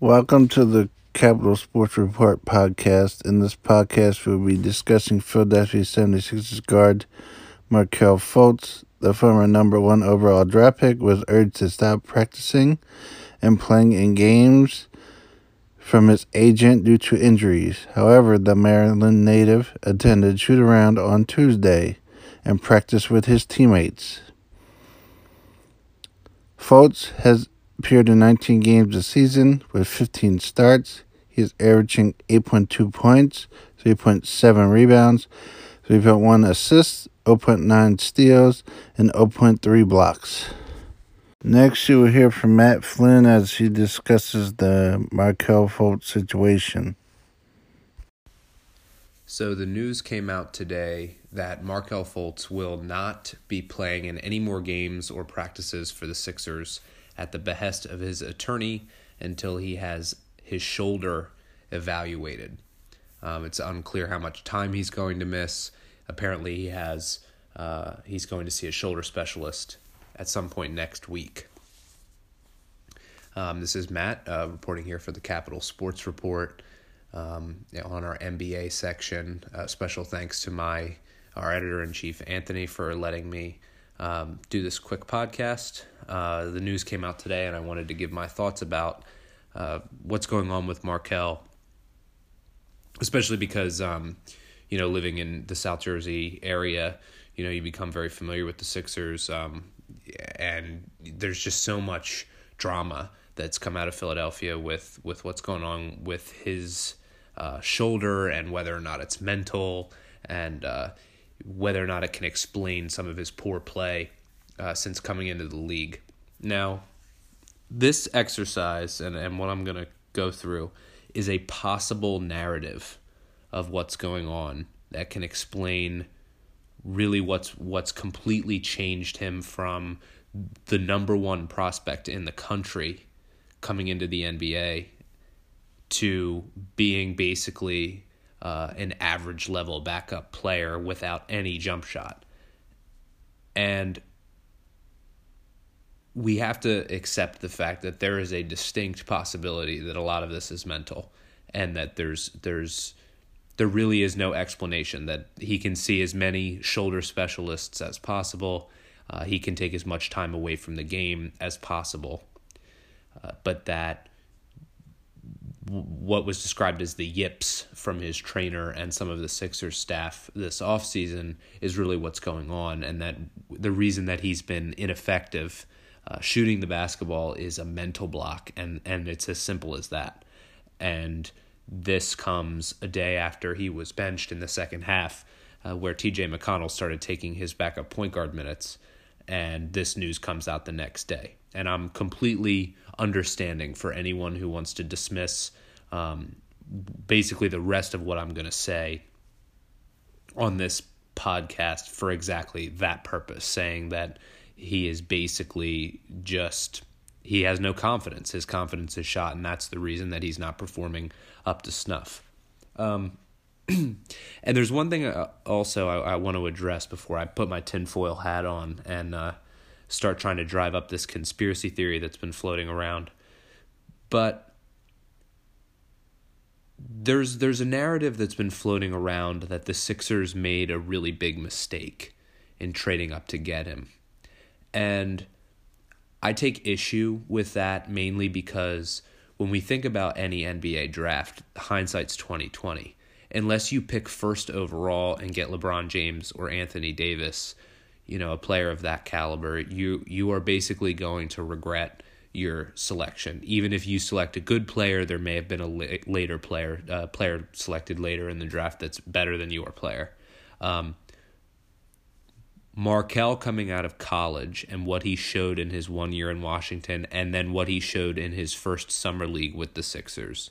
Welcome to the Capital Sports Report podcast. In this podcast, we'll be discussing Philadelphia 76ers guard Markelle Fultz. The former number one overall draft pick was urged to stop practicing and playing in games from his agent due to injuries. However, the Maryland native attended shoot around on Tuesday and practiced with his teammates. Fultz has appeared in 19 games this season with 15 starts. He is averaging 8.2 points, 3.7 rebounds, 3.1 assists, 0.9 steals, and 0.3 blocks. Next, you will hear from Matt Flynn as he discusses the Markelle Fultz situation. So the news came out today that Markelle Fultz will not be playing in any more games or practices for the Sixers at the behest of his attorney until he has his shoulder evaluated. Um, it's unclear how much time he's going to miss. Apparently, he has uh, he's going to see a shoulder specialist at some point next week. Um, this is Matt uh, reporting here for the Capital Sports Report um, on our NBA section. Uh, special thanks to my our editor in chief Anthony for letting me um, do this quick podcast. Uh, the news came out today, and I wanted to give my thoughts about uh, what's going on with Markelle, especially because um, you know living in the South Jersey area, you know you become very familiar with the Sixers, um, and there's just so much drama that's come out of Philadelphia with with what's going on with his uh, shoulder and whether or not it's mental and uh, whether or not it can explain some of his poor play uh, since coming into the league. Now, this exercise and, and what I'm going to go through is a possible narrative of what's going on that can explain really what's what's completely changed him from the number one prospect in the country coming into the NBA to being basically uh, an average level backup player without any jump shot. And we have to accept the fact that there is a distinct possibility that a lot of this is mental and that there's there's there really is no explanation that he can see as many shoulder specialists as possible. Uh, he can take as much time away from the game as possible. Uh, but that what was described as the yips from his trainer and some of the Sixers staff this offseason is really what's going on, and that the reason that he's been ineffective uh, shooting the basketball is a mental block, and, and it's as simple as that. And this comes a day after he was benched in the second half, uh, where TJ McConnell started taking his backup point guard minutes, and this news comes out the next day. And I'm completely understanding for anyone who wants to dismiss um, basically the rest of what I'm going to say on this podcast for exactly that purpose, saying that he is basically just he has no confidence. His confidence is shot, and that's the reason that he's not performing up to snuff. Um, and there's one thing uh, also I, I, want to address before I put my tinfoil hat on and uh, start trying to drive up this conspiracy theory that's been floating around. But there's there's a narrative that's been floating around that the Sixers made a really big mistake in trading up to get him. And I take issue with that mainly because when we think about any NBA draft, hindsight's 2020. Unless you pick first overall and get LeBron James or Anthony Davis, you know, a player of that caliber, you you are basically going to regret your selection. Even if you select a good player, there may have been a later player, uh, player selected later in the draft that's better than your player. Um, Markelle coming out of college and what he showed in his one year in Washington, and then what he showed in his first summer league with the Sixers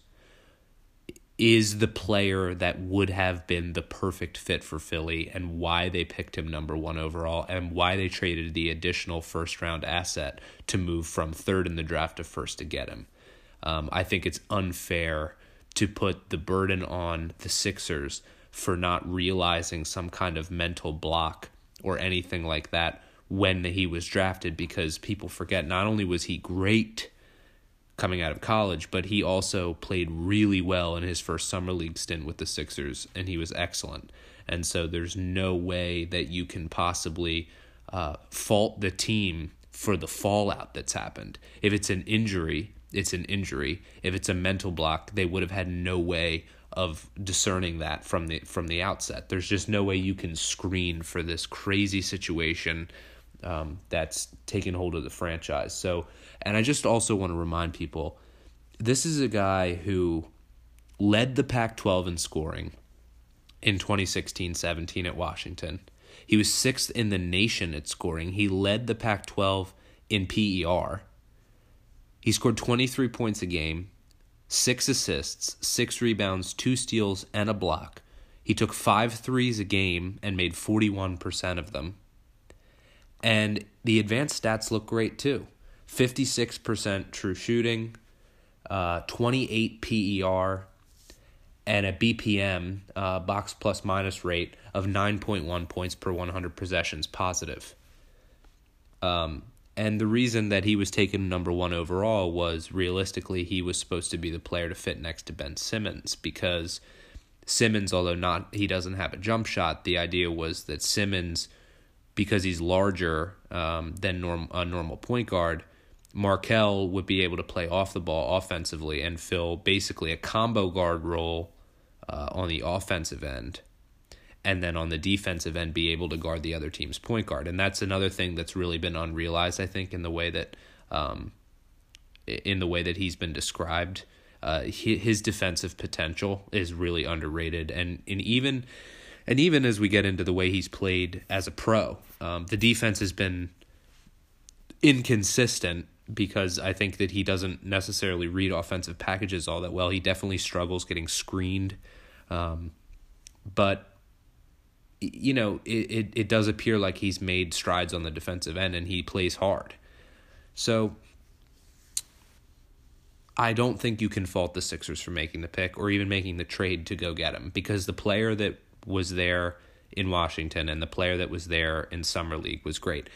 is the player that would have been the perfect fit for Philly and why they picked him number one overall and why they traded the additional first round asset to move from third in the draft to first to get him. Um, I think it's unfair to put the burden on the Sixers for not realizing some kind of mental block or anything like that when he was drafted because people forget not only was he great coming out of college, but he also played really well in his first summer league stint with the Sixers, and he was excellent. And so there's no way that you can possibly uh, fault the team for the fallout that's happened. If it's an injury, it's an injury. If it's a mental block, they would have had no way of discerning that from the from the outset. There's just no way you can screen for this crazy situation um, that's taken hold of the franchise. So, and I just also want to remind people, this is a guy who led the Pac-12 in scoring in 2016-17 at Washington. He was sixth in the nation at scoring. He led the Pac 12 in PER. He scored 23 points a game, six assists, six rebounds, two steals, and a block. He took five threes a game and made 41% of them. And the advanced stats look great too 56% true shooting, uh, 28 PER, and a BPM, uh, box plus minus rate of 9.1 points per 100 possessions positive. Um, and the reason that he was taken number one overall was realistically he was supposed to be the player to fit next to Ben Simmons because Simmons, although not he doesn't have a jump shot, the idea was that Simmons, because he's larger um, than norm, a normal point guard, Markelle would be able to play off the ball offensively and fill basically a combo guard role uh, on the offensive end and then on the defensive end be able to guard the other team's point guard and that's another thing that's really been unrealized i think in the way that um, in the way that he's been described uh, his defensive potential is really underrated and, and even and even as we get into the way he's played as a pro um, the defense has been inconsistent because I think that he doesn't necessarily read offensive packages all that well. He definitely struggles getting screened. Um, but you know, it, it, it does appear like he's made strides on the defensive end and he plays hard. So I don't think you can fault the Sixers for making the pick or even making the trade to go get him because the player that was there in Washington and the player that was there in Summer League was great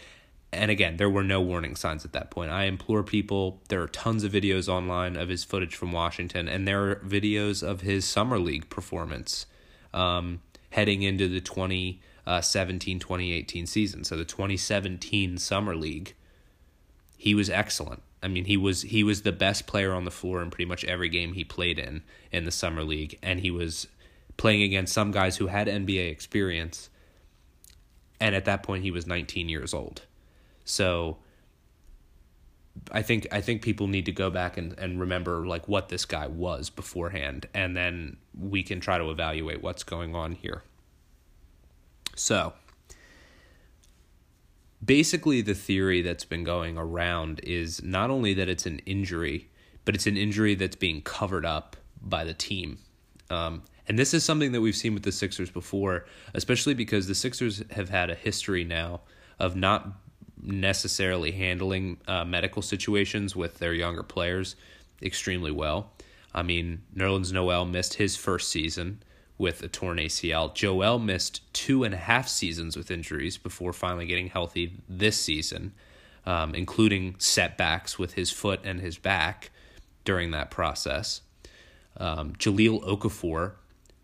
and again, there were no warning signs at that point. I implore people, there are tons of videos online of his footage from Washington, and there are videos of his summer league performance um, heading into the 2017 2018 season. So the 2017 summer league, he was excellent. I mean, he was he was the best player on the floor in pretty much every game he played in in the summer league, and he was playing against some guys who had NBA experience. And at that point, he was 19 years old. So I think I think people need to go back and, and remember like what this guy was beforehand and then we can try to evaluate what's going on here. So basically the theory that's been going around is not only that it's an injury, but it's an injury that's being covered up by the team. Um, and this is something that we've seen with the Sixers before, especially because the Sixers have had a history now of not necessarily handling uh, medical situations with their younger players extremely well. I mean, Nerlens Noel missed his first season with a torn ACL. Joel missed two and a half seasons with injuries before finally getting healthy this season, um, including setbacks with his foot and his back during that process. Um, Jahlil Okafor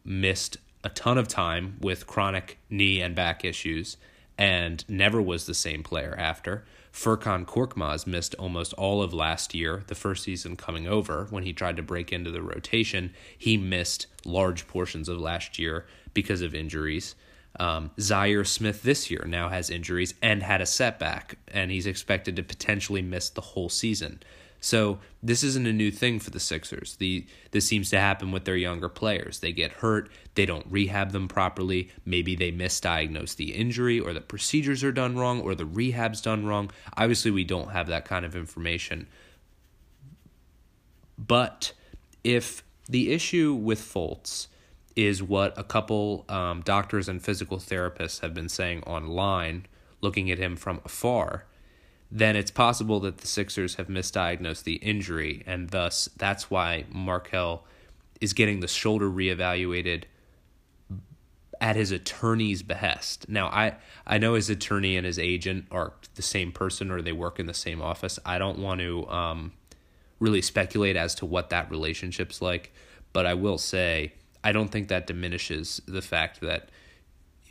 missed a ton of time with chronic knee and back issues and never was the same player after. Furkan Korkmaz missed almost all of last year, the first season coming over. When he tried to break into the rotation, he missed large portions of last year because of injuries. Um, Zhaire Smith this year now has injuries and had a setback, and he's expected to potentially miss the whole season. So this isn't a new thing for the Sixers. The this seems to happen with their younger players. They get hurt, they don't rehab them properly. Maybe they misdiagnose the injury, or the procedures are done wrong, or the rehab's done wrong. Obviously, we don't have that kind of information. But if the issue with Fultz is what a couple um, doctors and physical therapists have been saying online, looking at him from afar then it's possible that the Sixers have misdiagnosed the injury, and thus that's why Markelle is getting the shoulder reevaluated at his attorney's behest. Now, I I know his attorney and his agent are the same person or they work in the same office. I don't want to um, really speculate as to what that relationship's like, but I will say I don't think that diminishes the fact that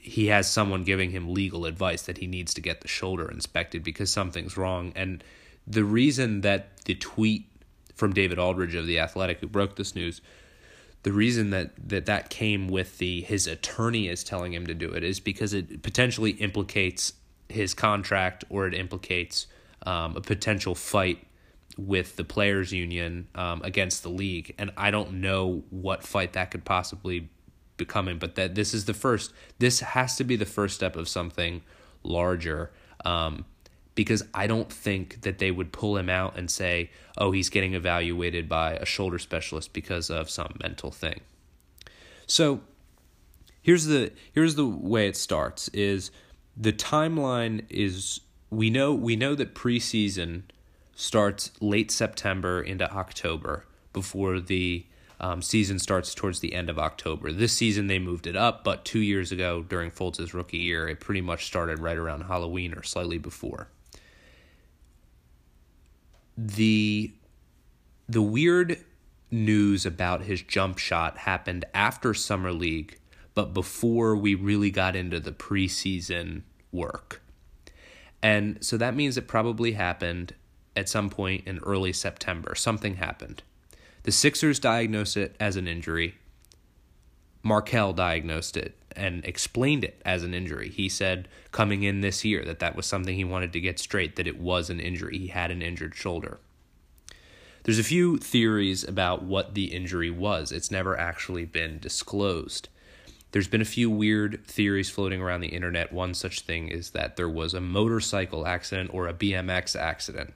he has someone giving him legal advice that he needs to get the shoulder inspected because something's wrong. And the reason that the tweet from David Aldridge of the Athletic, who broke this news, the reason that that, that came with the his attorney is telling him to do it is because it potentially implicates his contract or it implicates um, a potential fight with the players union um, against the league and i don't know what fight that could possibly becoming, but that this is the first. This has to be the first step of something larger. Um, because I don't think that they would pull him out and say, "Oh, he's getting evaluated by a shoulder specialist because of some mental thing." So, here's the here's the way it starts is the timeline is we know we know that preseason starts late September into October before the um, season starts towards the end of October. This season they moved it up, but two years ago during Fultz's rookie year, it pretty much started right around Halloween or slightly before. The the weird news about his jump shot happened after summer league, but before we really got into the preseason work. And so that means it probably happened at some point in early September. Something happened. The Sixers diagnosed it as an injury. Markelle diagnosed it and explained it as an injury. He said coming in this year that that was something he wanted to get straight, that it was an injury. He had an injured shoulder. There's a few theories about what the injury was. It's never actually been disclosed. There's been a few weird theories floating around the internet. One such thing is that there was a motorcycle accident or a BMX accident.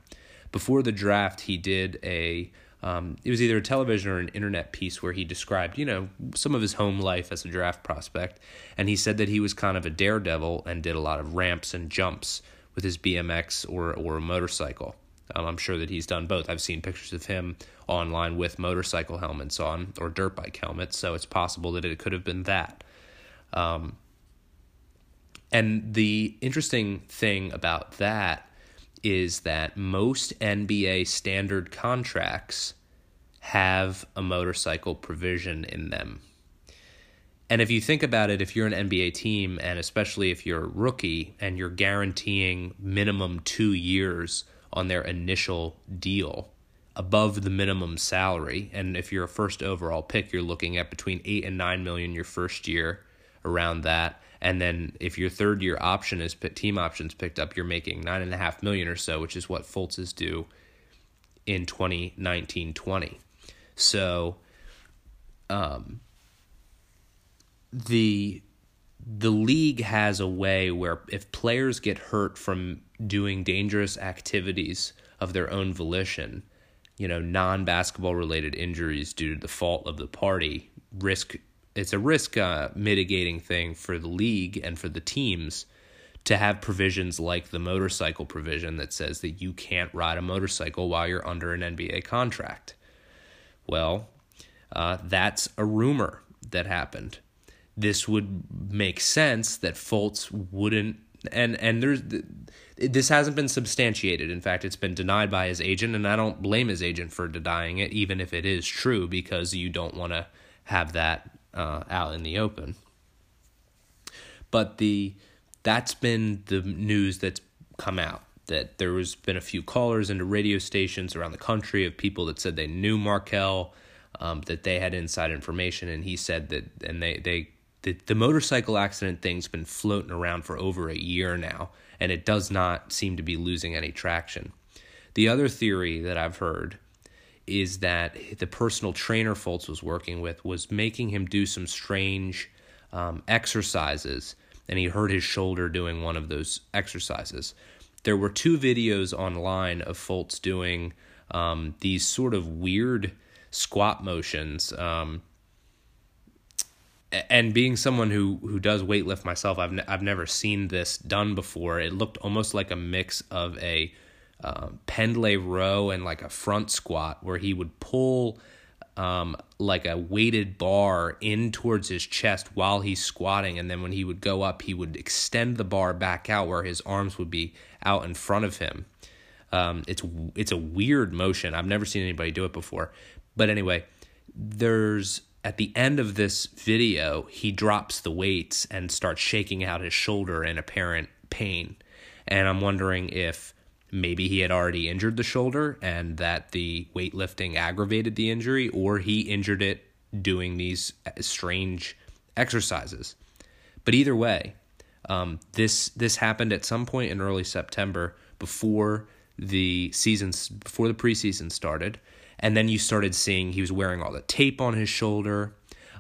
Before the draft, he did a um, it was either a television or an internet piece where he described, you know, some of his home life as a draft prospect. And he said that he was kind of a daredevil and did a lot of ramps and jumps with his BMX or, or a motorcycle. Um, I'm sure that he's done both. I've seen pictures of him online with motorcycle helmets on or dirt bike helmets, so it's possible that it could have been that. Um, and the interesting thing about that is that most NBA standard contracts have a motorcycle provision in them. And if you think about it, if you're an NBA team, and especially if you're a rookie and you're guaranteeing minimum two years on their initial deal above the minimum salary, and if you're a first overall pick, you're looking at between eight and nine million your first year, around that. And then if your third year option is team options picked up, you're making nine and a half million or so, which is what Fultz is due in 2019 20. So, um, the the league has a way where if players get hurt from doing dangerous activities of their own volition, you know, non basketball related injuries due to the fault of the party, risk it's a risk uh, mitigating thing for the league and for the teams to have provisions like the motorcycle provision that says that you can't ride a motorcycle while you're under an NBA contract. Well, uh, that's a rumor that happened. This would make sense that Fultz wouldn't, and and there's this hasn't been substantiated. In fact, it's been denied by his agent, and I don't blame his agent for denying it, even if it is true, because you don't want to have that uh, out in the open. But the that's been the news that's come out that there has been a few callers into radio stations around the country of people that said they knew Markelle, um, that they had inside information, and he said that and they they the, the motorcycle accident thing's been floating around for over a year now, and it does not seem to be losing any traction. The other theory that I've heard is that the personal trainer Fultz was working with was making him do some strange um, exercises, and he hurt his shoulder doing one of those exercises. There were two videos online of Fultz doing um, these sort of weird squat motions. Um, and being someone who who does weightlift myself, I've ne- I've never seen this done before. It looked almost like a mix of a um, pendlay row and like a front squat where he would pull um, like a weighted bar in towards his chest while he's squatting. And then when he would go up, he would extend the bar back out where his arms would be out in front of him. Um, it's it's a weird motion. I've never seen anybody do it before. But anyway, there's at the end of this video, he drops the weights and starts shaking out his shoulder in apparent pain. And I'm wondering if maybe he had already injured the shoulder and that the weightlifting aggravated the injury, or he injured it doing these strange exercises. But either way, um, this this happened at some point in early September before the seasons before the preseason started, and then you started seeing he was wearing all the tape on his shoulder.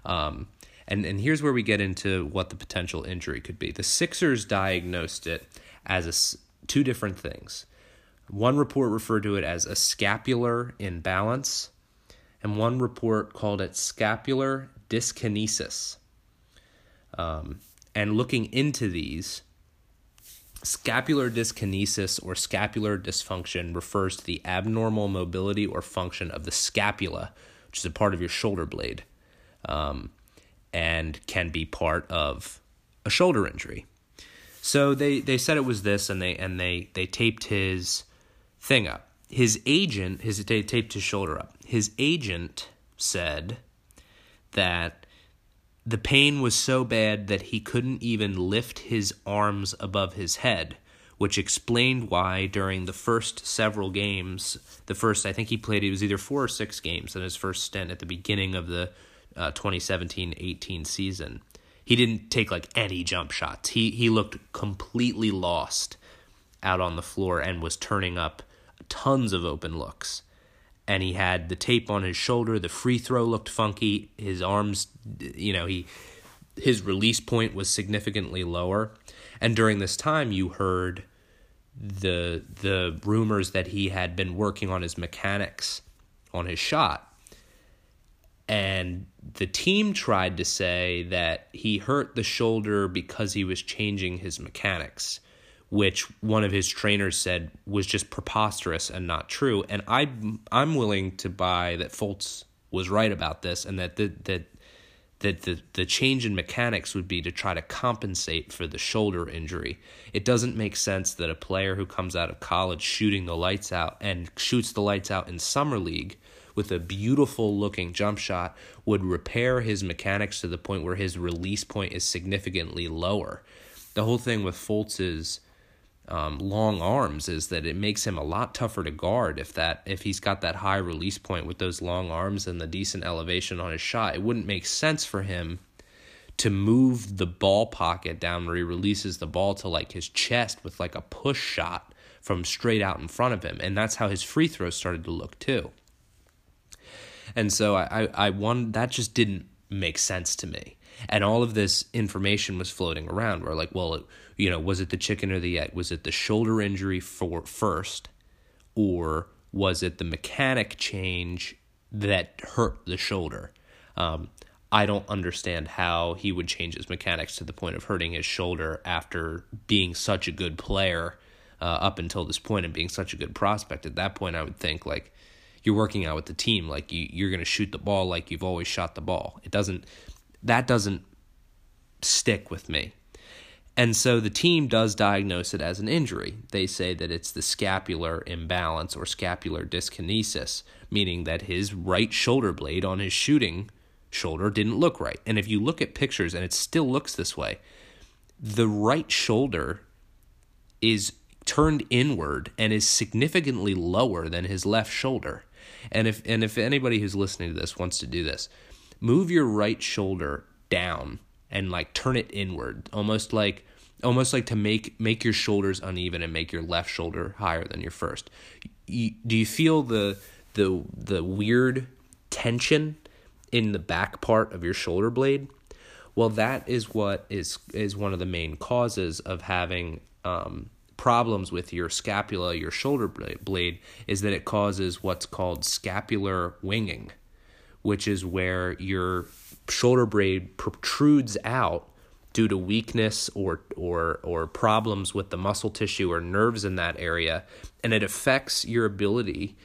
Um, and and here's where we get into what the potential injury could be. The Sixers diagnosed it as a, two different things. One report referred to it as a scapular imbalance, and one report called it scapular dyskinesis. Um, and looking into these, scapular dyskinesis or scapular dysfunction refers to the abnormal mobility or function of the scapula, which is a part of your shoulder blade, um, and can be part of a shoulder injury. So they, they said it was this, and they and they they taped his thing up. His agent, his they taped his shoulder up. His agent said that the pain was so bad that he couldn't even lift his arms above his head, which explained why during the first several games, the first, I think he played, it was either four or six games in his first stint at the beginning of the uh, 2017 18 season. He didn't take like any jump shots. He, he looked completely lost out on the floor and was turning up tons of open looks and he had the tape on his shoulder. The free throw looked funky. His arms, you know, he his release point was significantly lower. And during this time, you heard the the rumors that he had been working on his mechanics on his shot. And the team tried to say that he hurt the shoulder because he was changing his mechanics which one of his trainers said was just preposterous and not true. And I I'm willing to buy that Fultz was right about this, and that the, that that the the change in mechanics would be to try to compensate for the shoulder injury. It doesn't make sense that a player who comes out of college shooting the lights out and shoots the lights out in summer league with a beautiful looking jump shot would repair his mechanics to the point where his release point is significantly lower. The whole thing with Fultz is um, long arms is that it makes him a lot tougher to guard if that if he's got that high release point with those long arms and the decent elevation on his shot. It wouldn't make sense for him to move the ball pocket down where he releases the ball to like his chest with like a push shot from straight out in front of him, and that's how his free throws started to look too. And so I I, I won that just didn't make sense to me and all of this information was floating around where like well you know was it the chicken or the egg? Was it the shoulder injury for first or was it the mechanic change that hurt the shoulder? Um, i don't understand how he would change his mechanics to the point of hurting his shoulder after being such a good player uh, up until this point and being such a good prospect. At that point i would think like you're working out with the team like you, you're going to shoot the ball like you've always shot the ball. It doesn't that doesn't stick with me. And so the team does diagnose it as an injury. They say that it's the scapular imbalance or scapular dyskinesis, meaning that his right shoulder blade on his shooting shoulder didn't look right. And if you look at pictures, and it still looks this way, the right shoulder is turned inward and is significantly lower than his left shoulder. And if and if anybody who's listening to this wants to do this, move your right shoulder down and like turn it inward, almost like almost like to make make your shoulders uneven and make your left shoulder higher than your first. You, do you feel the the the weird tension in the back part of your shoulder blade? Well, that is what is is one of the main causes of having um, problems with your scapula, your shoulder blade, is that it causes what's called scapular winging which is where your shoulder blade protrudes out due to weakness or or or problems with the muscle tissue or nerves in that area and it affects your ability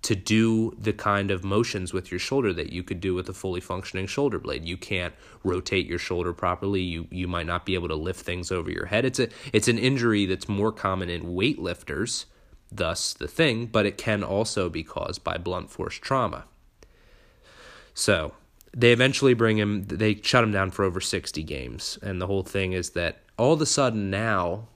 to do the kind of motions with your shoulder that you could do with a fully functioning shoulder blade. You can't rotate your shoulder properly. You you might not be able to lift things over your head. It's a it's an injury that's more common in weightlifters thus the thing, but it can also be caused by blunt force trauma. So they eventually bring him, they shut him down for over 60 games. And the whole thing is that all of a sudden now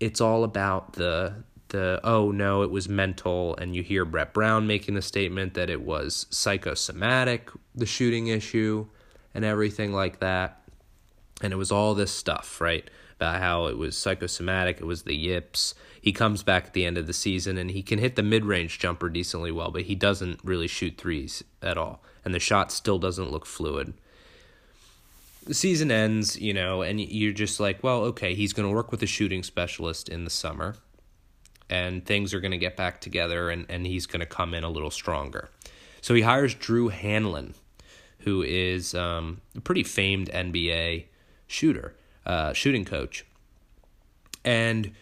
it's all about the the oh no it was mental. And you hear Brett Brown making the statement that it was psychosomatic the shooting issue and everything like that. And it was all this stuff right about how it was psychosomatic it was the yips. He comes back at the end of the season and he can hit the mid-range jumper decently well but he doesn't really shoot threes at all and the shot still doesn't look fluid the season ends, you know, and you're just like, well, okay, he's going to work with a shooting specialist in the summer, and things are going to get back together, and, and he's going to come in a little stronger. So he hires Drew Hanlen, who is um, a pretty famed NBA shooter, uh, shooting coach. And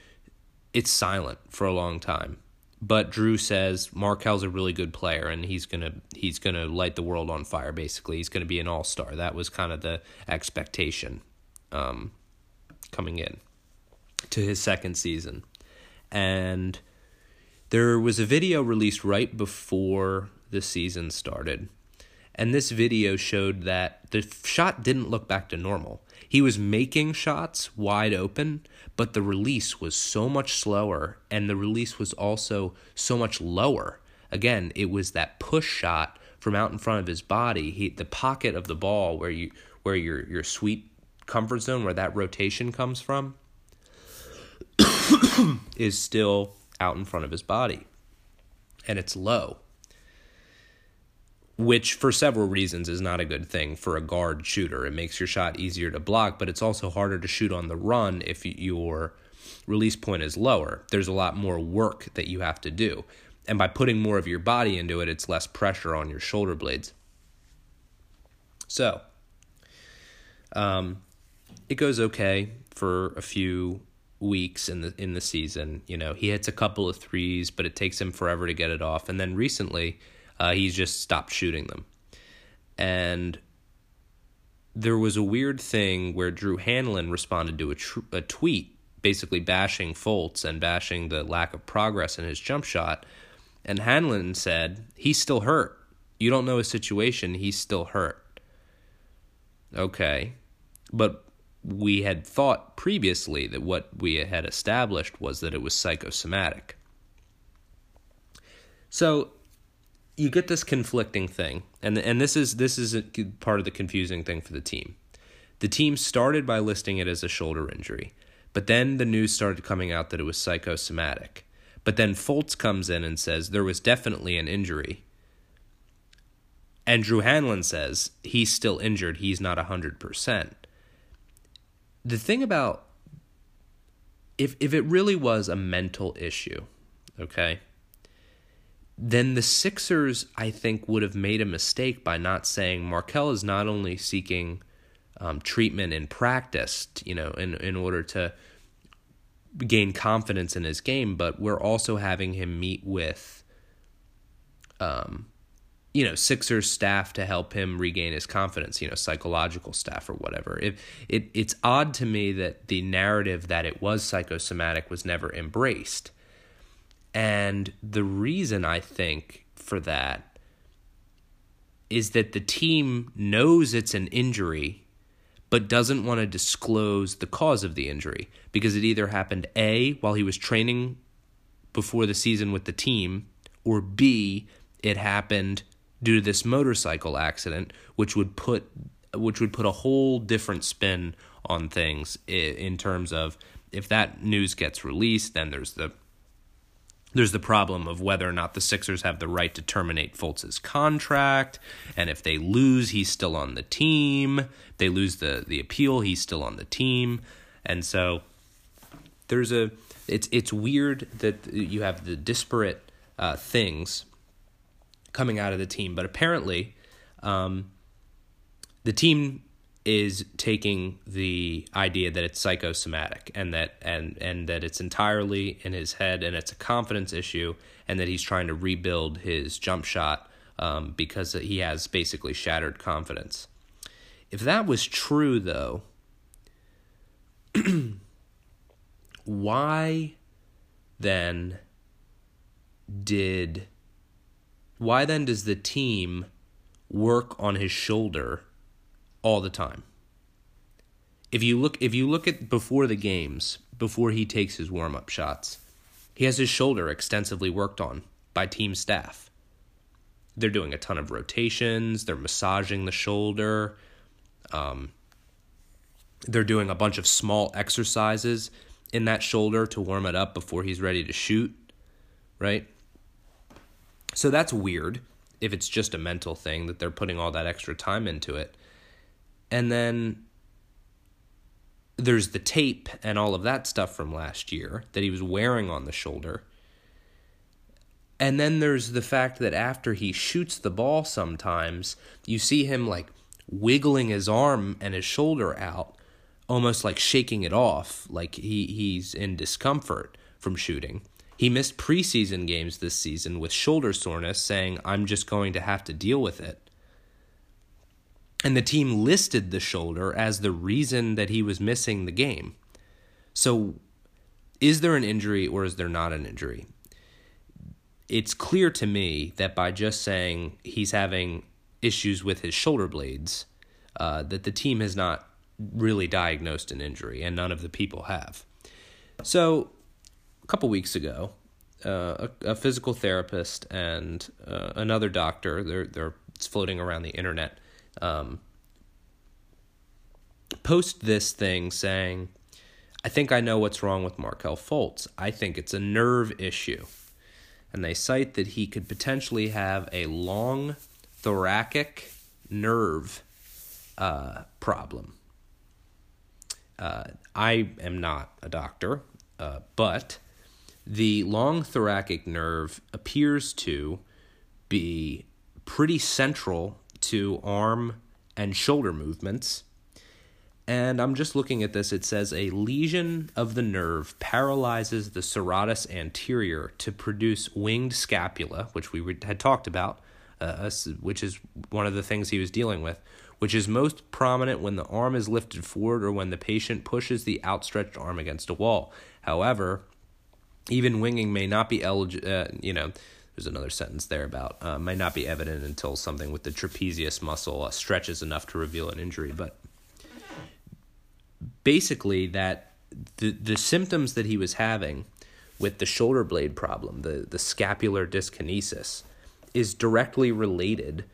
it's silent for a long time but Drew says Markelle's a really good player and he's gonna he's gonna light the world on fire. Basically, he's gonna be an all star. That was kind of the expectation um, coming in to his second season, and there was a video released right before the season started, and this video showed that the shot didn't look back to normal. He was making shots wide open, but the release was so much slower and the release was also so much lower. Again, it was that push shot from out in front of his body. He the pocket of the ball where you where your your sweet comfort zone where that rotation comes from is still out in front of his body. And it's low which for several reasons is not a good thing for a guard shooter. It makes your shot easier to block, but it's also harder to shoot on the run if your release point is lower. There's a lot more work that you have to do. And by putting more of your body into it, it's less pressure on your shoulder blades. So, um, it goes okay for a few weeks in the in the season. You know, he hits a couple of threes, but it takes him forever to get it off. And then recently, uh, he's just stopped shooting them. And there was a weird thing where Drew Hanlen responded to a, tr- a tweet basically bashing Fultz and bashing the lack of progress in his jump shot. And Hanlen said, He's still hurt. You don't know his situation. He's still hurt. Okay. But we had thought previously that what we had established was that it was psychosomatic. So you get this conflicting thing, and and this is this is part of the confusing thing for the team. The team started by listing it as a shoulder injury, but then the news started coming out that it was psychosomatic. But then Fultz comes in and says there was definitely an injury. And Drew Hanlen says he's still injured, he's not 100%. The thing about if if it really was a mental issue, okay? Then the Sixers, I think, would have made a mistake by not saying Markelle is not only seeking um, treatment in practice, you know, in, in order to gain confidence in his game, but we're also having him meet with, um, you know, Sixers staff to help him regain his confidence, you know, psychological staff or whatever. It, it, it's odd to me that the narrative that it was psychosomatic was never embraced and the reason I think for that is that the team knows it's an injury but doesn't want to disclose the cause of the injury. Because it either happened A while he was training before the season with the team or B it happened due to this motorcycle accident which would put which would put a whole different spin on things in terms of if that news gets released then there's the there's the problem of whether or not the Sixers have the right to terminate Fultz's contract, and if they lose, he's still on the team. If they lose the the appeal, he's still on the team, and so there's a it's it's weird that you have the disparate uh, things coming out of the team, but apparently, um, the team is taking the idea that it's psychosomatic and that and and that it's entirely in his head and it's a confidence issue and that he's trying to rebuild his jump shot um, because he has basically shattered confidence. If that was true, though, why then did why then does the team work on his shoulder all the time? If you look if you look at before the games, before he takes his warm-up shots, he has his shoulder extensively worked on by team staff. They're doing a ton of rotations, they're massaging the shoulder. Um, they're doing a bunch of small exercises in that shoulder to warm it up before he's ready to shoot, right? So that's weird if it's just a mental thing that they're putting all that extra time into it. And then there's the tape and all of that stuff from last year that he was wearing on the shoulder. And then there's the fact that after he shoots the ball sometimes, you see him like wiggling his arm and his shoulder out, almost like shaking it off, like he, he's in discomfort from shooting. He missed preseason games this season with shoulder soreness, saying, I'm just going to have to deal with it. And the team listed the shoulder as the reason that he was missing the game. So, is there an injury or is there not an injury? It's clear to me that by just saying he's having issues with his shoulder blades, uh, that the team has not really diagnosed an injury, and none of the people have. So, a couple weeks ago, uh, a, a, physical therapist and uh, another doctor, they're, they're floating around the internet, um, post this thing saying, I think I know what's wrong with Markelle Fultz. I think it's a nerve issue. And they cite that he could potentially have a long thoracic nerve uh, problem. Uh, I am not a doctor, uh, but the long thoracic nerve appears to be pretty central to arm and shoulder movements. And I'm just looking at this. It says a lesion of the nerve paralyzes the serratus anterior to produce winged scapula, which we had talked about, uh, which is one of the things he was dealing with, which is most prominent when the arm is lifted forward or when the patient pushes the outstretched arm against a wall. However, even winging may not be eligible, uh, you know, there's another sentence there about uh, might not be evident until something with the trapezius muscle uh, stretches enough to reveal an injury. But basically, that the the symptoms that he was having with the shoulder blade problem, the the scapular dyskinesis, is directly related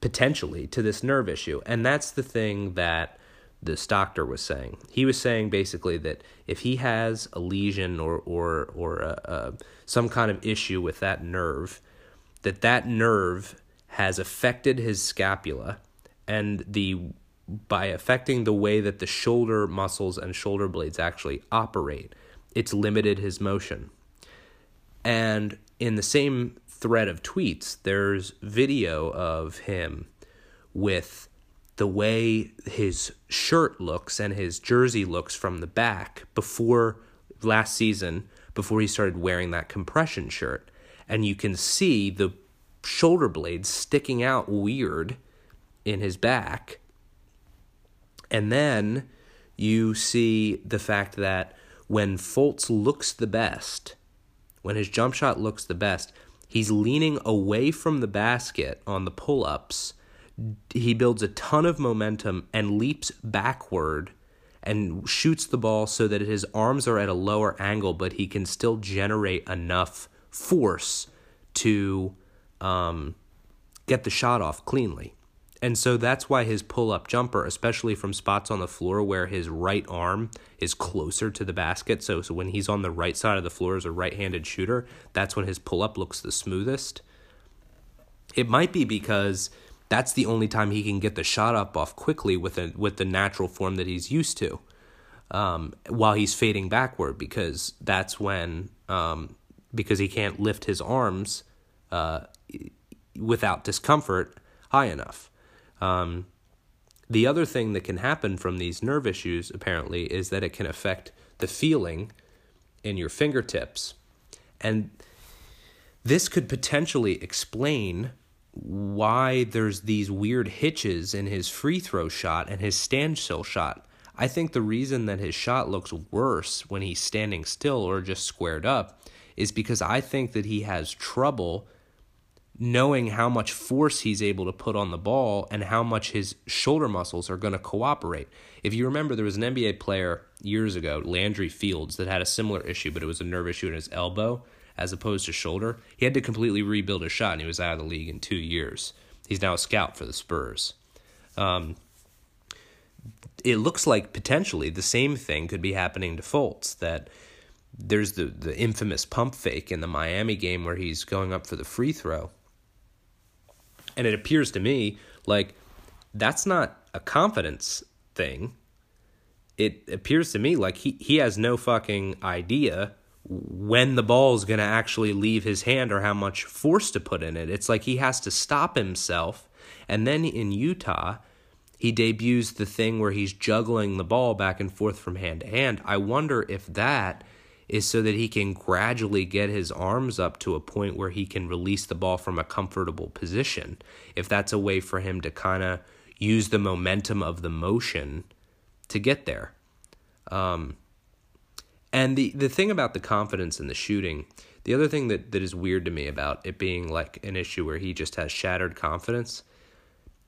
potentially to this nerve issue, and that's the thing that this doctor was saying. He was saying basically that if he has a lesion or or or a, a, some kind of issue with that nerve, that that nerve has affected his scapula, and the by affecting the way that the shoulder muscles and shoulder blades actually operate, it's limited his motion. And in the same thread of tweets, there's video of him with the way his shirt looks and his jersey looks from the back before last season, before he started wearing that compression shirt. And you can see the shoulder blades sticking out weird in his back. And then you see the fact that when Fultz looks the best, when his jump shot looks the best, he's leaning away from the basket on the pull ups he builds a ton of momentum and leaps backward and shoots the ball so that his arms are at a lower angle, but he can still generate enough force to um, get the shot off cleanly. And so that's why his pull up jumper, especially from spots on the floor where his right arm is closer to the basket. So, so when he's on the right side of the floor as a right handed shooter, that's when his pull up looks the smoothest. It might be because that's the only time he can get the shot up off quickly with a, with the natural form that he's used to. Um, while he's fading backward, because that's when um, because he can't lift his arms uh, without discomfort high enough. Um, the other thing that can happen from these nerve issues, apparently, is that it can affect the feeling in your fingertips. And this could potentially explain why there's these weird hitches in his free throw shot and his standstill shot. I think the reason that his shot looks worse when he's standing still or just squared up is because I think that he has trouble knowing how much force he's able to put on the ball and how much his shoulder muscles are going to cooperate. If you remember, there was an NBA player years ago, Landry Fields, that had a similar issue, but it was a nerve issue in his elbow as opposed to shoulder. He had to completely rebuild his shot, and he was out of the league in two years. He's now a scout for the Spurs. Um, it looks like potentially the same thing could be happening to Fultz. That there's the the infamous pump fake in the Miami game where he's going up for the free throw, and it appears to me like that's not a confidence thing. It appears to me like he, he has no fucking idea when the ball is going to actually leave his hand or how much force to put in it. It's like he has to stop himself. And then in Utah, he debuts the thing where he's juggling the ball back and forth from hand to hand. I wonder if that is so that he can gradually get his arms up to a point where he can release the ball from a comfortable position. If that's a way for him to kind of use the momentum of the motion to get there. Um, and the, the thing about the confidence in the shooting, the other thing that, that is weird to me about it being like an issue where he just has shattered confidence,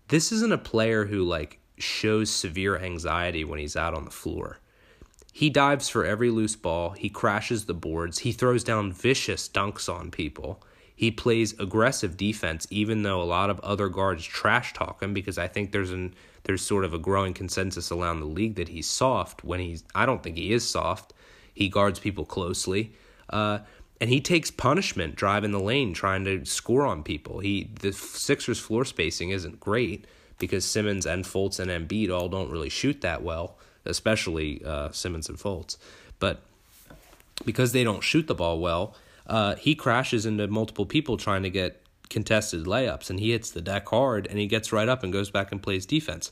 this isn't a player who like shows severe anxiety when he's out on the floor. He dives for every loose ball, he crashes the boards, he throws down vicious dunks on people. He plays aggressive defense, even though a lot of other guards trash talk him because I think there's an there's sort of a growing consensus around the league that he's soft when he's I don't think he is soft. He guards people closely. Uh, and he takes punishment driving the lane trying to score on people. He the Sixers floor spacing isn't great because Simmons and Fultz and Embiid all don't really shoot that well, especially uh, Simmons and Fultz. But because they don't shoot the ball well, uh, he crashes into multiple people trying to get contested layups, and he hits the deck hard, and he gets right up and goes back and plays defense.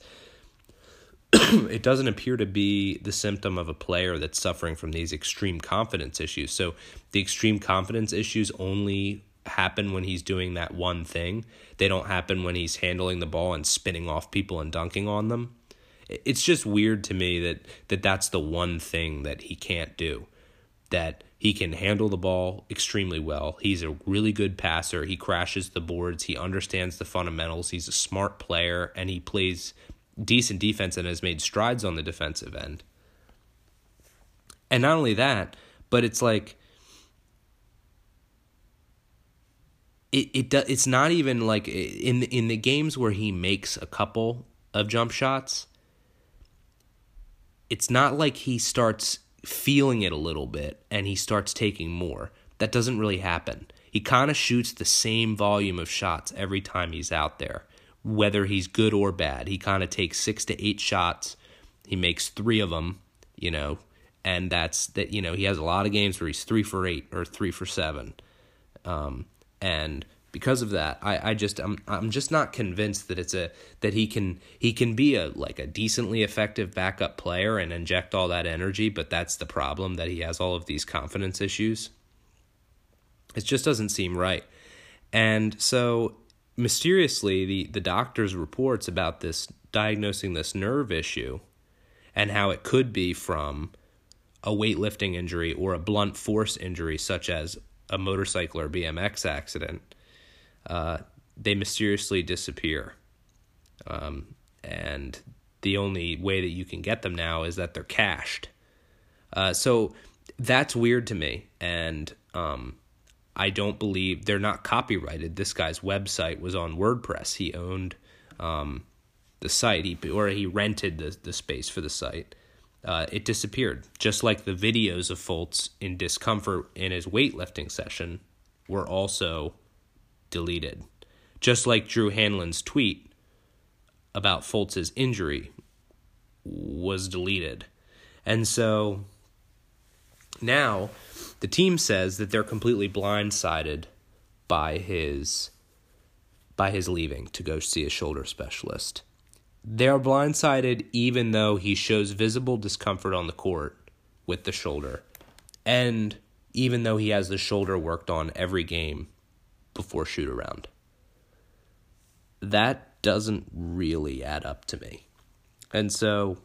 it doesn't appear to be the symptom of a player that's suffering from these extreme confidence issues. So the extreme confidence issues only happen when he's doing that one thing. They don't happen when he's handling the ball and spinning off people and dunking on them. It's just weird to me that, that that's the one thing that he can't do. That he can handle the ball extremely well. He's a really good passer. He crashes the boards. He understands the fundamentals. He's a smart player and he plays decent defense and has made strides on the defensive end. And not only that, but it's like it it it's not even like in in the games where he makes a couple of jump shots. It's not like he starts feeling it a little bit and he starts taking more. That doesn't really happen. He kind of shoots the same volume of shots every time he's out there whether he's good or bad. He kind of takes six to eight shots. He makes three of them, you know, and that's that. You know, he has a lot of games where he's three for eight or three for seven, um, and because of that, I, I just I'm I'm just not convinced that it's a that he can he can be a like a decently effective backup player and inject all that energy, but that's the problem that he has all of these confidence issues. It just doesn't seem right. And so mysteriously the, the doctor's reports about this diagnosing this nerve issue and how it could be from a weightlifting injury or a blunt force injury such as a motorcycle or BMX accident, uh, they mysteriously disappear. Um, and the only way that you can get them now is that they're cached. Uh, so that's weird to me. And um, I don't believe they're not copyrighted. This guy's website was on WordPress. He owned um, the site, he, or he rented the, the space for the site. Uh, it disappeared, just like the videos of Fultz in discomfort in his weightlifting session were also deleted. Just like Drew Hanlen's tweet about Fultz's injury was deleted. And so now the team says that they're completely blindsided by his by his leaving to go see a shoulder specialist. They're blindsided even though he shows visible discomfort on the court with the shoulder. And even though he has the shoulder worked on every game before shoot around. That doesn't really add up to me. And so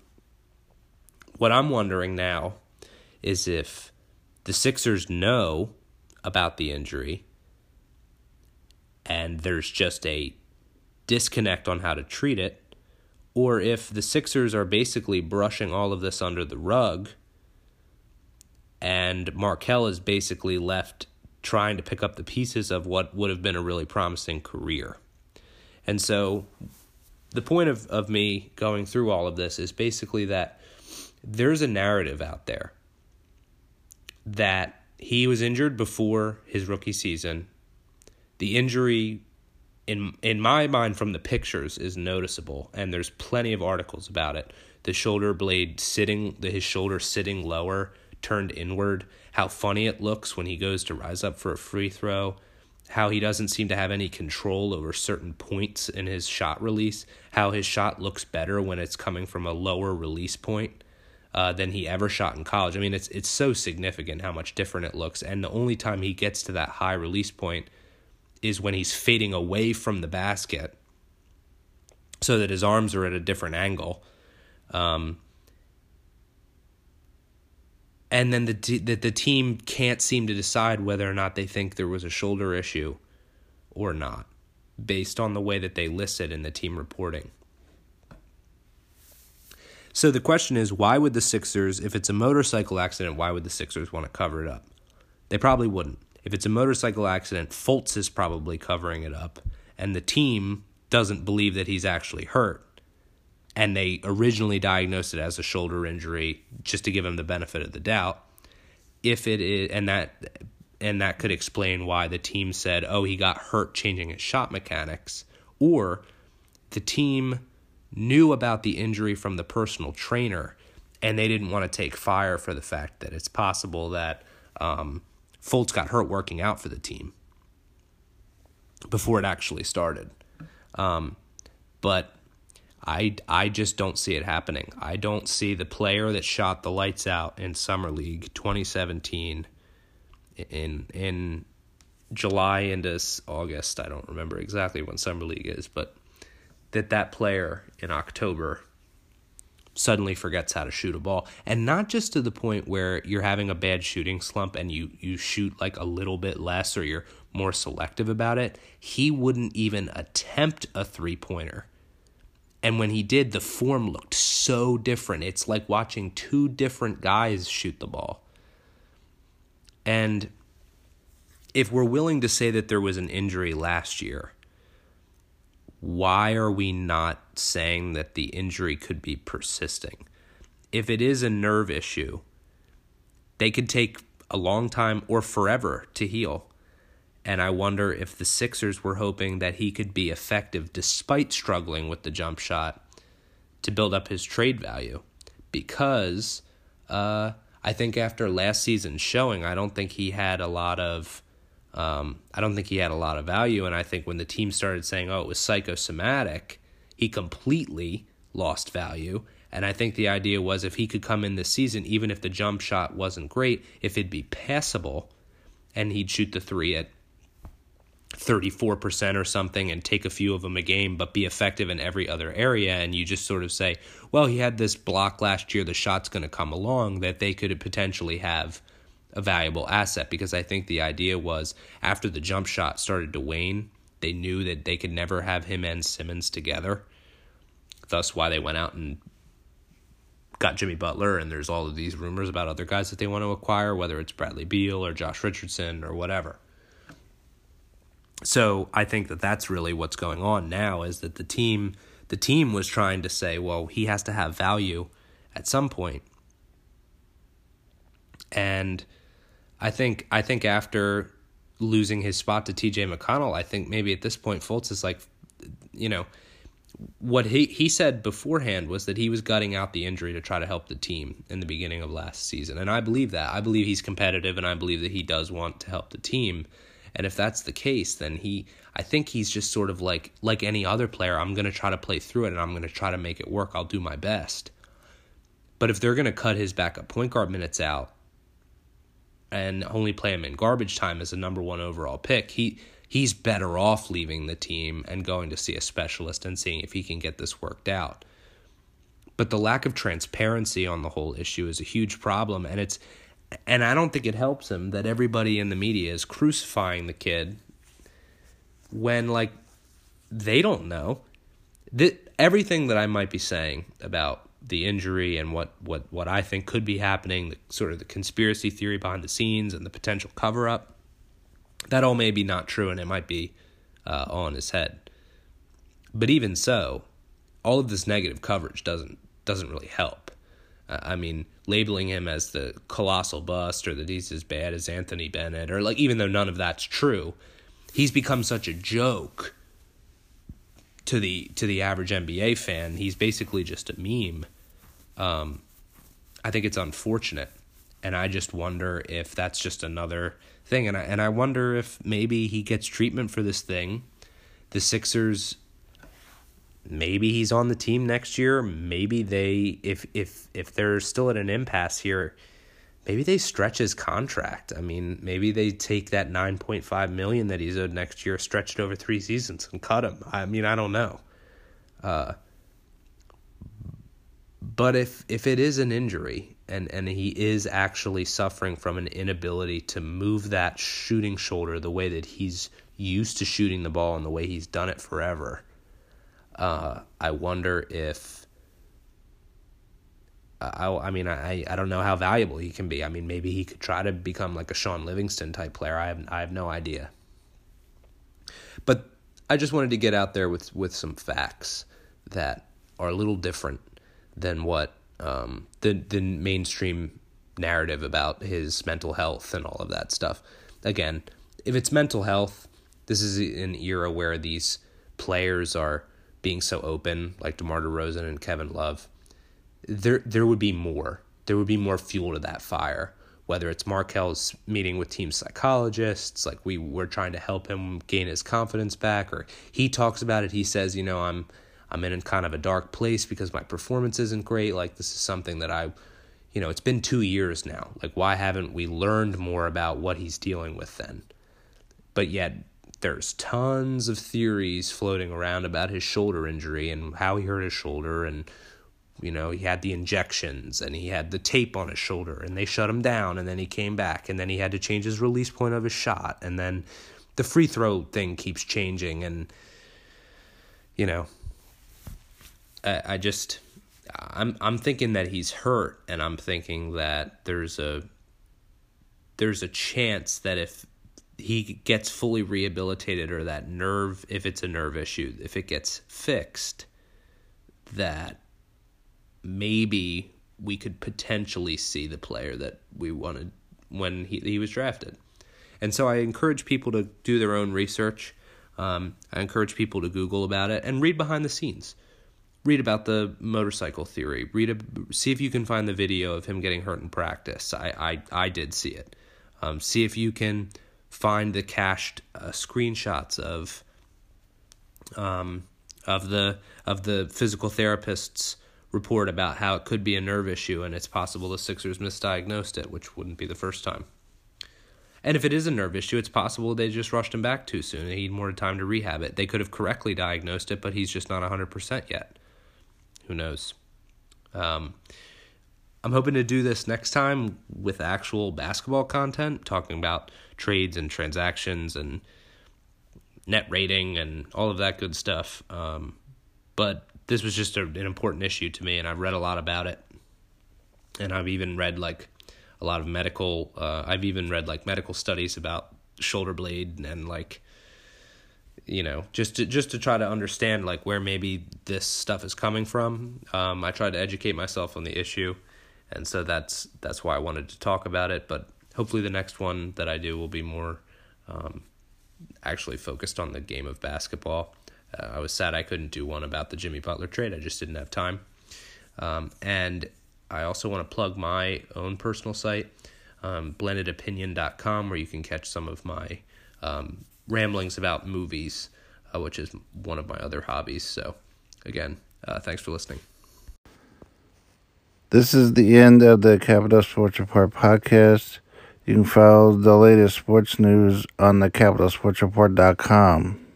what I'm wondering now is if the Sixers know about the injury and there's just a disconnect on how to treat it, or if the Sixers are basically brushing all of this under the rug and Markelle is basically left trying to pick up the pieces of what would have been a really promising career. And so the point of, of me going through all of this is basically that there's a narrative out there that he was injured before his rookie season. The injury in in my mind from the pictures is noticeable and there's plenty of articles about it. The shoulder blade sitting the, his shoulder sitting lower, turned inward, how funny it looks when he goes to rise up for a free throw, how he doesn't seem to have any control over certain points in his shot release, how his shot looks better when it's coming from a lower release point uh, than he ever shot in college. I mean, it's it's so significant how much different it looks, and the only time he gets to that high release point is when he's fading away from the basket, so that his arms are at a different angle. Um, and then the that the team can't seem to decide whether or not they think there was a shoulder issue or not based on the way that they list it in the team reporting. So the question is, why would the Sixers, if it's a motorcycle accident, why would the Sixers want to cover it up? They probably wouldn't. If it's a motorcycle accident, Fultz is probably covering it up, and the team doesn't believe that he's actually hurt. And they originally diagnosed it as a shoulder injury just to give him the benefit of the doubt. If it is, and that and that could explain why the team said, "Oh, he got hurt changing his shot mechanics," or the team knew about the injury from the personal trainer and they didn't want to take fire for the fact that it's possible that um, Fultz got hurt working out for the team before it actually started. Um, but I, I just don't see it happening. I don't see the player that shot the lights out in Summer League 2017 in in July into August. I don't remember exactly when Summer League is, but that that player in October suddenly forgets how to shoot a ball. And not just to the point where you're having a bad shooting slump and you you shoot like a little bit less or you're more selective about it he wouldn't even attempt a three pointer and when he did the form looked so different. It's like watching two different guys shoot the ball. And if we're willing to say that there was an injury last year why are we not saying that the injury could be persisting? If it is a nerve issue, they could take a long time or forever to heal. And I wonder if the Sixers were hoping that he could be effective despite struggling with the jump shot to build up his trade value. Because uh, I think after last season's showing, I don't think he had a lot of um, I don't think he had a lot of value. And I think when the team started saying, oh, it was psychosomatic, he completely lost value. And I think the idea was if he could come in this season, even if the jump shot wasn't great, if it'd be passable and he'd shoot the three at 34% or something and take a few of them a game, but be effective in every other area. And you just sort of say, well, he had this block last year, the shot's going to come along, that they could potentially have a valuable asset because I think the idea was after the jump shot started to wane, they knew that they could never have him and Simmons together. Thus, why they went out and got Jimmy Butler, and there's all of these rumors about other guys that they want to acquire, whether it's Bradley Beal or Josh Richardson or whatever. So I think that that's really what's going on now is that the team the team was trying to say, well, he has to have value at some point. And I think I think after losing his spot to TJ McConnell, I think maybe at this point Fultz is like, you know, what he he said beforehand was that he was gutting out the injury to try to help the team in the beginning of last season, and I believe that. I believe he's competitive, and I believe that he does want to help the team. And if that's the case, then he, I think he's just sort of like like any other player. I'm going to try to play through it, and I'm going to try to make it work. I'll do my best. But if they're going to cut his backup point guard minutes out, and only play him in garbage time as a number one overall pick, he he's better off leaving the team and going to see a specialist and seeing if he can get this worked out. But the lack of transparency on the whole issue is a huge problem, and it's and I don't think it helps him that everybody in the media is crucifying the kid when like they don't know that everything that I might be saying about the injury and what, what, what I think could be happening, the, sort of the conspiracy theory behind the scenes and the potential cover up, that all may be not true and it might be uh, all his head. But even so, all of this negative coverage doesn't doesn't really help. Uh, I mean, labeling him as the colossal bust or that he's as bad as Anthony Bennett or like even though none of that's true, he's become such a joke to the to the average NBA fan. He's basically just a meme. Um, I think it's unfortunate, and I just wonder if that's just another thing. And I and I wonder if maybe he gets treatment for this thing. The Sixers. Maybe he's on the team next year. Maybe they, if if if they're still at an impasse here, maybe they stretch his contract. I mean, maybe they take that 9.5 million that he's owed next year, stretch it over 3 seasons and cut him. I mean, I don't know. Uh, but if if it is an injury and and he is actually suffering from an inability to move that shooting shoulder the way that he's used to shooting the ball and the way he's done it forever, uh, I wonder if I, I mean, I, I don't know how valuable he can be. I mean, maybe he could try to become like a Shaun Livingston type player. I have, I have no idea. But I just wanted to get out there with, with some facts that are a little different than what um, the, the mainstream narrative about his mental health and all of that stuff. Again, if it's mental health, this is an era where these players are being so open, like DeMar DeRozan and Kevin Love there there would be more. There would be more fuel to that fire. Whether it's Markelle's meeting with team psychologists, like we were trying to help him gain his confidence back, or he talks about it. He says, you know, I'm I'm in kind of a dark place because my performance isn't great. Like this is something that I, you know, it's been two years now. Like why haven't we learned more about what he's dealing with then? But yet there's tons of theories floating around about his shoulder injury and how he hurt his shoulder and you know, he had the injections and he had the tape on his shoulder and they shut him down and then he came back and then he had to change his release point of his shot and then the free throw thing keeps changing and you know I, I just I'm I'm thinking that he's hurt and I'm thinking that there's a there's a chance that if he gets fully rehabilitated or that nerve if it's a nerve issue if it gets fixed that maybe we could potentially see the player that we wanted when he, he was drafted. And so I encourage people to do their own research. Um, I encourage people to Google about it and read behind the scenes. Read about the motorcycle theory. Read a, see if you can find the video of him getting hurt in practice. I I, I did see it. Um, see if you can find the cached uh, screenshots of um, of the of the physical therapists report about how it could be a nerve issue and it's possible the Sixers misdiagnosed it, which wouldn't be the first time. And if it is a nerve issue, it's possible they just rushed him back too soon. They need more time to rehab it. They could have correctly diagnosed it, but he's just not 100% yet. Who knows? Um, I'm hoping to do this next time with actual basketball content, talking about trades and transactions and net rating and all of that good stuff. Um, but this was just a, an important issue to me, and I've read a lot about it. And I've even read like a lot of medical. Uh, I've even read like medical studies about shoulder blade and like you know just to just to try to understand like where maybe this stuff is coming from um, i tried to educate myself on the issue and so that's that's why i wanted to talk about it but hopefully the next one that i do will be more um, actually focused on the game of basketball uh, I was sad I couldn't do one about the Jimmy Butler trade. I just didn't have time. Um, and I also want to plug my own personal site, um, blendedopinion.com, where you can catch some of my um, ramblings about movies, uh, which is one of my other hobbies. So, again, uh, thanks for listening. This is the end of the Capital Sports Report podcast. You can follow the latest sports news on the capitalsportsreport.com.